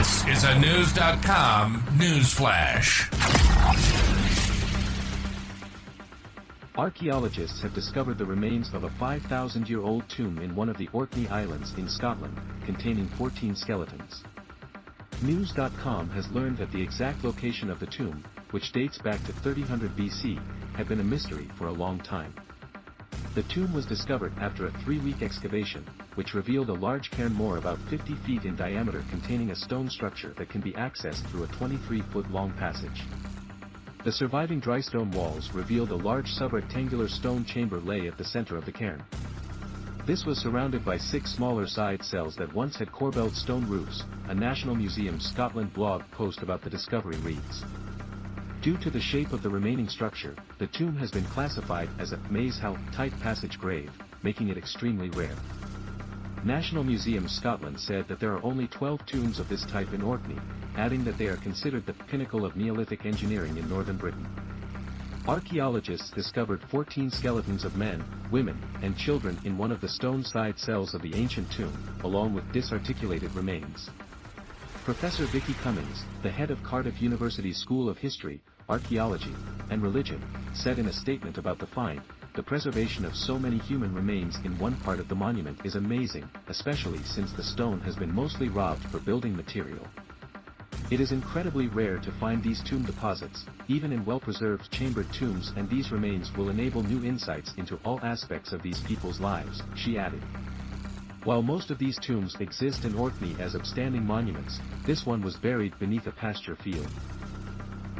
This is a News.com news flash. Archaeologists have discovered the remains of a 5,000 year old tomb in one of the Orkney Islands in Scotland, containing 14 skeletons. News.com has learned that the exact location of the tomb, which dates back to 3000 BC, had been a mystery for a long time. The tomb was discovered after a three-week excavation, which revealed a large cairn more about 50 feet in diameter containing a stone structure that can be accessed through a 23-foot long passage. The surviving dry stone walls revealed a large sub-rectangular stone chamber lay at the center of the cairn. This was surrounded by six smaller side cells that once had corbelled stone roofs, a National Museum Scotland blog post about the discovery reads. Due to the shape of the remaining structure, the tomb has been classified as a Maeshowe type passage grave, making it extremely rare. National Museum Scotland said that there are only 12 tombs of this type in Orkney, adding that they are considered the pinnacle of Neolithic engineering in northern Britain. Archaeologists discovered 14 skeletons of men, women, and children in one of the stone side cells of the ancient tomb, along with disarticulated remains. Professor Vicki Cummings, the head of Cardiff University's School of History, Archaeology, and Religion, said in a statement about the find, the preservation of so many human remains in one part of the monument is amazing, especially since the stone has been mostly robbed for building material. It is incredibly rare to find these tomb deposits, even in well-preserved chambered tombs and these remains will enable new insights into all aspects of these people's lives, she added. While most of these tombs exist in Orkney as upstanding monuments, this one was buried beneath a pasture field.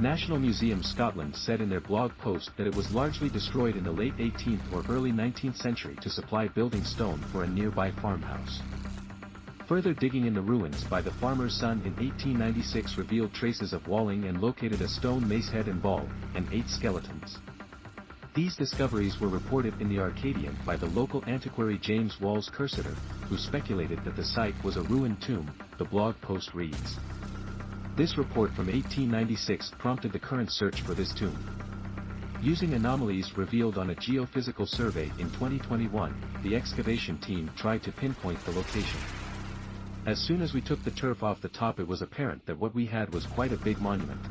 National Museum Scotland said in their blog post that it was largely destroyed in the late 18th or early 19th century to supply building stone for a nearby farmhouse. Further digging in the ruins by the farmer's son in 1896 revealed traces of walling and located a stone mace head and ball, and eight skeletons. These discoveries were reported in the Orcadian by the local antiquary James Walls Cursiter, who speculated that the site was a ruined tomb, the blog post reads. This report from 1896 prompted the current search for this tomb. Using anomalies revealed on a geophysical survey in 2021, the excavation team tried to pinpoint the location. As soon as we took the turf off the top it was apparent that what we had was quite a big monument.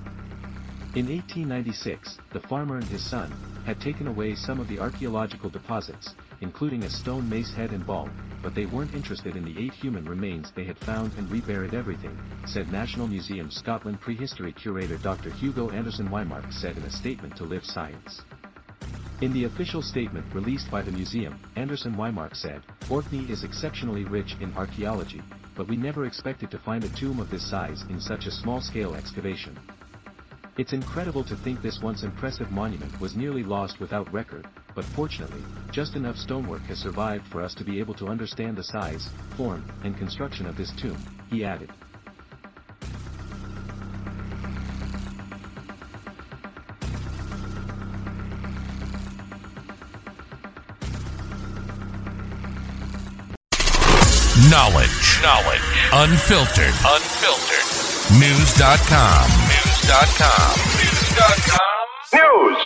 In 1896, the farmer and his son, had taken away some of the archaeological deposits, including a stone mace head and ball, but they weren't interested in the eight human remains they had found and reburied everything, said National Museum Scotland prehistory curator Dr. Hugo Anderson Whymark said in a statement to Live Science. In the official statement released by the museum, Anderson Whymark said, Orkney is exceptionally rich in archaeology, but we never expected to find a tomb of this size in such a small-scale excavation. It's incredible to think this once impressive monument was nearly lost without record, but fortunately, just enough stonework has survived for us to be able to understand the size, form, and construction of this tomb, he added. Knowledge. Knowledge. Unfiltered. Unfiltered. News.com. News.com. News.com. News.